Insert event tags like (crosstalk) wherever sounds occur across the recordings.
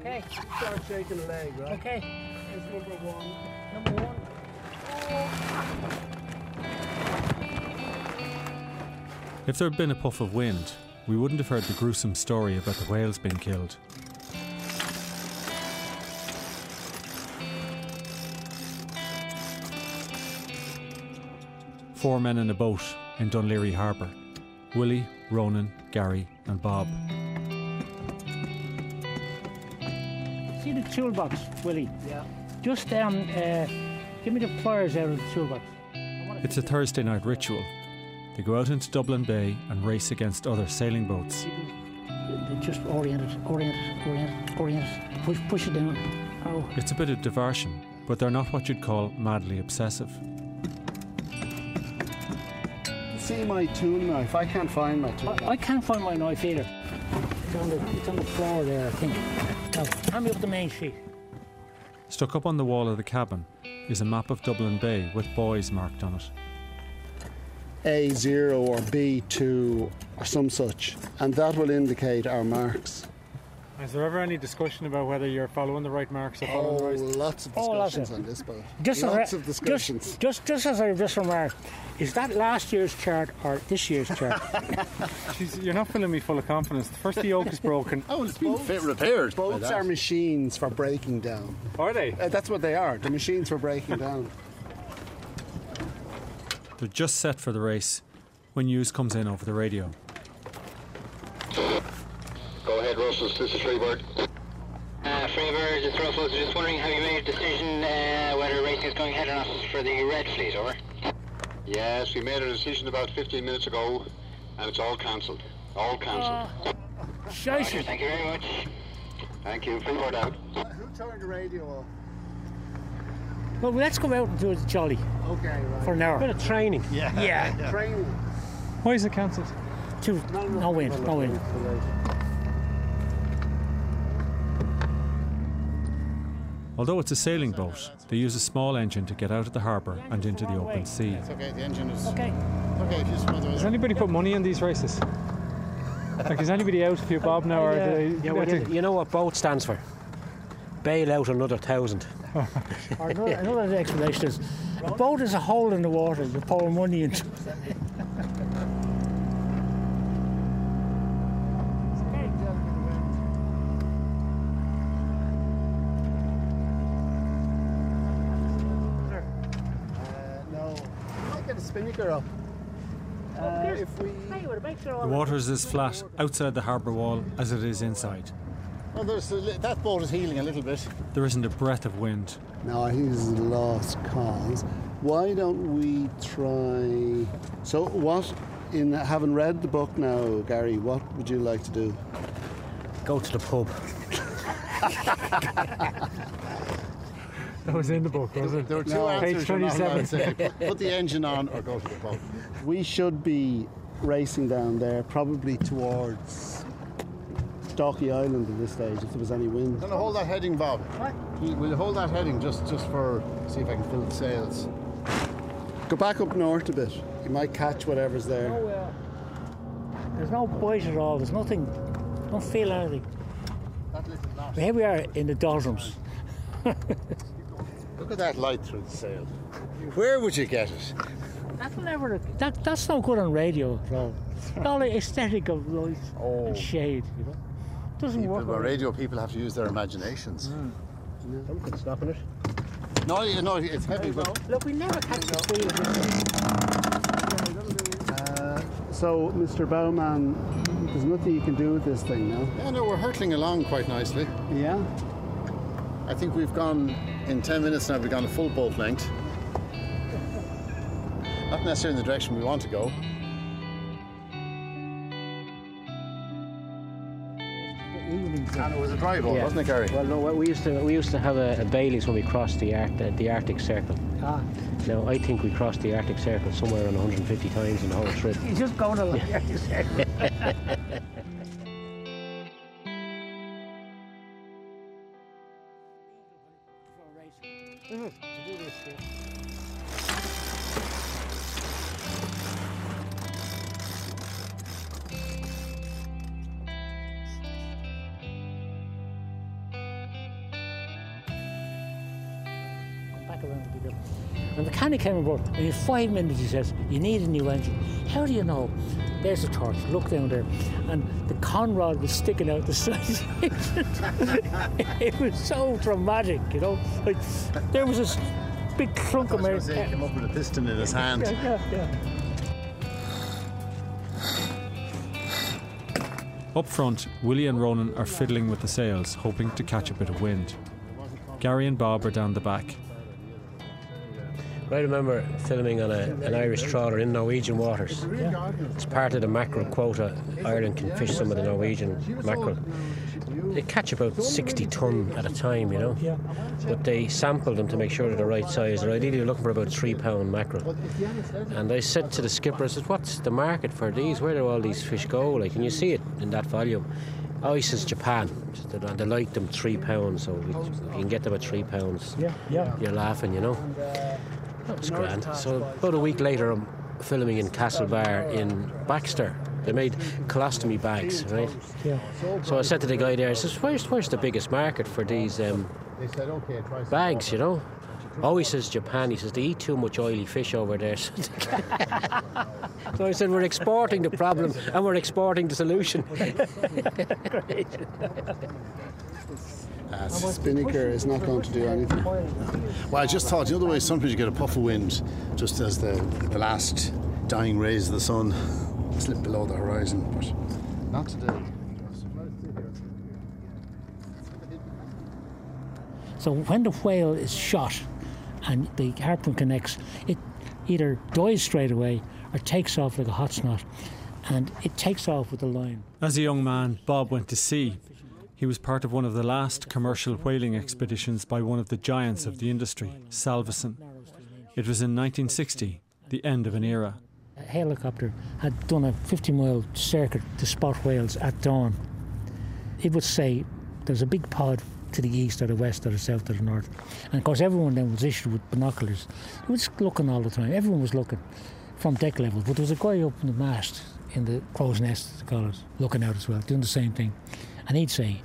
Okay. Start shaking the leg, right? Okay. There's number one. Number one. If there had been a puff of wind, we wouldn't have heard the gruesome story about the whales being killed. Four men in a boat in Dún Laoghaire Harbour Willie, Ronan, Gary, and Bob. Toolbox, Willie? Yeah. Just um, uh, give me the pliers out of the toolbox. It's a Thursday night ritual. They go out into Dublin Bay and race against other sailing boats. They Just orient it, orient it, orient it, orient it. Push, push it down. Oh, It's a bit of diversion, but they're not what you'd call madly obsessive. See my tool knife? I can't find my tool I, knife. I can't find my knife either. It's on the, it's on the floor there, I think. Now, hand me up the main sheet. Stuck up on the wall of the cabin is a map of Dublin Bay with buoys marked on it. A0 or B2 or some such, and that will indicate our marks. Is there ever any discussion about whether you're following the right marks or following Oh, the right? lots of Oh, lots discussions of- on this boat. Just lots as a- of discussions. Just, just, just as I just remarked, is that last year's chart or this year's chart? (laughs) Jeez, you're not filling me full of confidence. The first the yoke is broken. Oh, it's been fit repaired. by Boats are machines for breaking down. Are they? Uh, that's what they are. The machines for breaking down. They're just set for the race when news comes in over the radio. Go. This is Freebird. Uh, Freebird, it's Russell. Just wondering, have you made a decision uh, whether racing is going ahead or not for the Red Fleet, over? Yes, we made a decision about 15 minutes ago, and it's all cancelled. All cancelled. Roger, Shite. thank you very much. Thank you. Freebird out. Who turned the radio off? Well, let's go out and do it jolly Okay, right. for an hour. Bit of training. Yeah. Yeah. Training. Why is it cancelled? Two, no wind, no wind. Although it's a sailing boat, they use a small engine to get out of the harbour and into the open sea. It's okay, the engine is. Okay. Okay, just another Does anybody put money in these races? like, is anybody out if you bob now, or do they, Yeah, well, you, you know what boat stands for? Bail out another thousand. (laughs) (laughs) Another, another explanation is a boat is a hole in the water. You pour money into. Uh, no. I might get a spinnaker up. Uh, if we. The water is as flat outside the harbour wall as it is inside. There's a, li- that boat is heeling a little bit. There isn't a breath of wind. No, I think this is a lost cause. Why don't we try? So, what? In having read the book now, Gary, what would you like to do? Go to the pub. (laughs) That was in the book, wasn't it? There were two No. answers. Page you're not allowed to 27. say. Put, put the engine on or go to the pub. We should be racing down there, probably towards Dalkey Island at this stage, if there was any wind. No, no, hold that heading, Bob. What? We- We'll hold that heading just, just for see if I can fill the sails. Go back up north a bit. You might catch whatever's there. No, uh, there's no bite at all. There's nothing. Don't feel anything. That little here we are in the doldrums. (laughs) Look at that light through the sail. (laughs) Where would you get it? That will never. That that's no good on radio at all. (laughs) all the aesthetic of light Oh. and shade. You know, doesn't People, work. well, on- radio people have to use their imaginations. Something stopping it. No, you know, it's heavy, but Look, we never catch the feel of this. Uh, so, Mr. Bowman, there's nothing you can do with this thing now. yeah, no, we're hurtling along quite nicely. Yeah? I think we've gone in 10 minutes now, we've gone a full boat length. Not necessarily in the direction we want to go. And it was a dry boat, Yeah. wasn't it, Gary? Well, no, we used to we used to have a, a Baileys when we crossed the, Ar- the the Arctic Circle. Ah, Now I think we crossed the Arctic Circle somewhere around 150 times in the whole trip. he's just going (laughs) along. 嗯。Back around the bigger. And the mechanic came aboard, and in five minutes he says, You need a new engine. How do you know? There's a torch, look down there. And the conrod was sticking out the (laughs) side. it was so dramatic, you know. Like, there was this big clunk of metal. he came up with a piston in his hand. Yeah, yeah, yeah. Up front, Willie and Ronan are fiddling with the sails, hoping to catch a bit of wind. Gary and Bob are down the back. I remember filming on a, an Irish trawler in Norwegian waters. It's part of the mackerel quota. Ireland can fish some of the Norwegian mackerel. They catch about 60 ton at a time, you know. Yeah. But they sample them to make sure they're the right size. They're ideally looking for about three pound mackerel. And I said to the skipper, I said, what's the market for these? Where do all these fish go? Like, can you see it in that volume? Oh, he says Japan. And they like them three pounds, so you can get them at three pounds. Yeah, yeah. You're laughing, you know. That was grand. So about a week later, I'm filming in Castlebar in Baxter. They made colostomy bags, right? Yeah. So I said to the guy there, I says, where's, where's the biggest market for these um, They said, okay, bags, you know? Oh, he says Japan. He says they eat too much oily fish over there. (laughs) so I said we're exporting the problem and we're exporting the solution. (laughs) Uh, Spinnaker is not going to do anything. Well, I just thought the other way, sometimes you get a puff of wind just as the, the last dying rays of the sun slip below the horizon, but not today. So when the whale is shot and the harpoon connects, it either dies straight away or takes off like a hot snot. And it takes off with the line. As a young man, Bob went to sea. He was part of one of the last commercial whaling expeditions by one of the giants of the industry, Salvesen. It was in 1960, the end of an era. A helicopter had done a 50 mile circuit to spot whales at dawn. It would say there's a big pod to the east or the west or the south or the north. And of course, everyone then was issued with binoculars. He was looking all the time. Everyone was looking from deck level. But there was a guy up in the mast in the crow's nest, they call it, looking out as well, doing the same thing. And he'd say,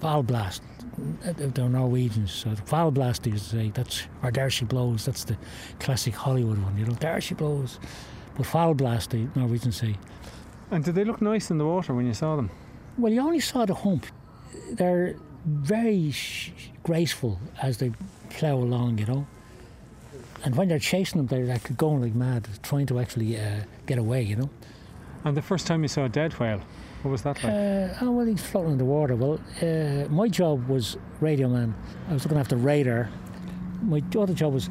Val blast. They're Norwegians, so Val blast, they used to say, that's, or there she blows, that's the classic Hollywood one, you know, there she blows. But foul blast, the Norwegians say. And did they look nice in the water when you saw them? Well, you only saw the hump. They're very sh- graceful as they plough along, you know. And when they're chasing them, they're like going like mad, trying to actually uh, get away, you know. And the first time you saw a dead whale, what was that like? Uh, oh, well, he's floating in the water. Well, uh, my job was radio man. I was looking after radar. My other job was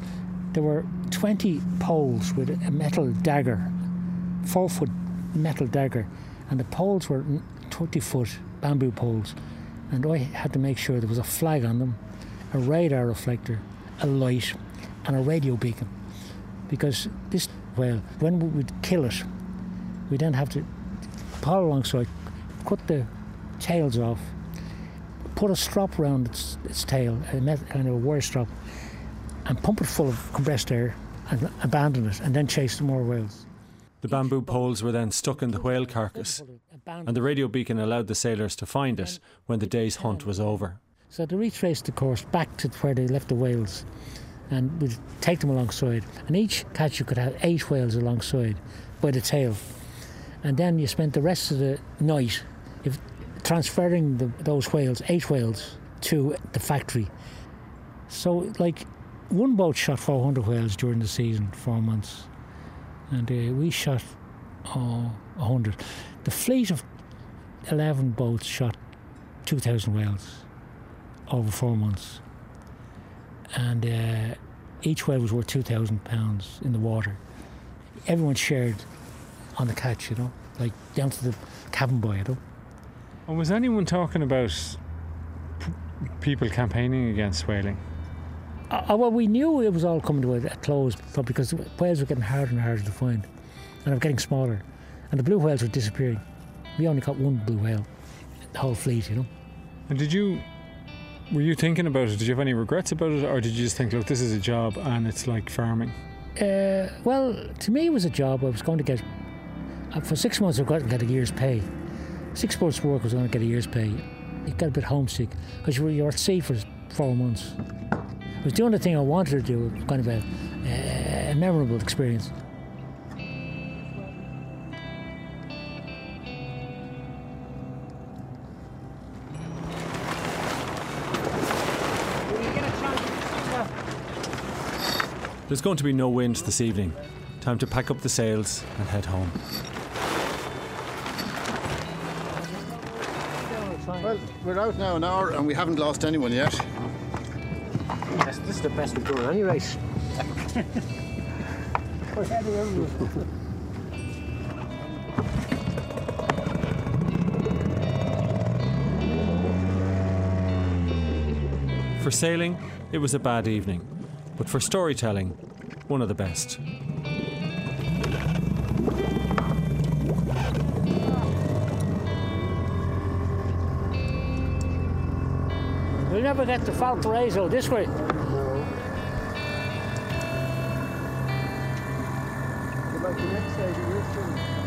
there were 20 poles with a metal dagger, four foot metal dagger, and the poles were 20 foot bamboo poles. And I had to make sure there was a flag on them, a radar reflector, a light, and a radio beacon. Because this whale, when we would kill it, we then have to paddle I cut the tails off, put a strop around its, its tail, a met- kind of a wire strop, and pump it full of compressed air and abandon it, and then chase the more whales. The bamboo poles were then stuck in the whale carcass, and the radio beacon allowed the sailors to find it when the day's hunt was over. So they retraced the course back to where they left the whales, and we'd take them alongside. And each catcher could have eight whales alongside by the tail. And then you spent the rest of the night if, transferring the, those whales, eight whales, to the factory. So, like, one boat shot 400 whales during the season, four months. And uh, we shot oh, 100. The fleet of 11 boats shot 2,000 whales over four months. And uh, each whale was worth £2,000 in the water. Everyone shared on the catch, you know, like down to the cabin boy, you know. And was anyone talking about p- people campaigning against whaling? Uh, well, we knew it was all coming to a, a close but because whales were getting harder and harder to find, and they were getting smaller, and the blue whales were disappearing. We only caught one blue whale, the whole fleet, you know. And did you, were you thinking about it? Did you have any regrets about it? Or did you just think, look, this is a job and it's like farming? Uh, well, to me, it was a job I was going to get. Uh, for six months, I to get a year's pay. Six months' work, was going to get a year's pay. You got a bit homesick because you were, you were sea for four months. It was the only thing I wanted to do, kind of a, a memorable experience. There's going to be no wind this evening. Time to pack up the sails and head home. We're out now an hour and we haven't lost anyone yet. Yes, this is the best we've done any race. For sailing, it was a bad evening, but for storytelling, one of the best. We'll never get to Valparaiso this way. The next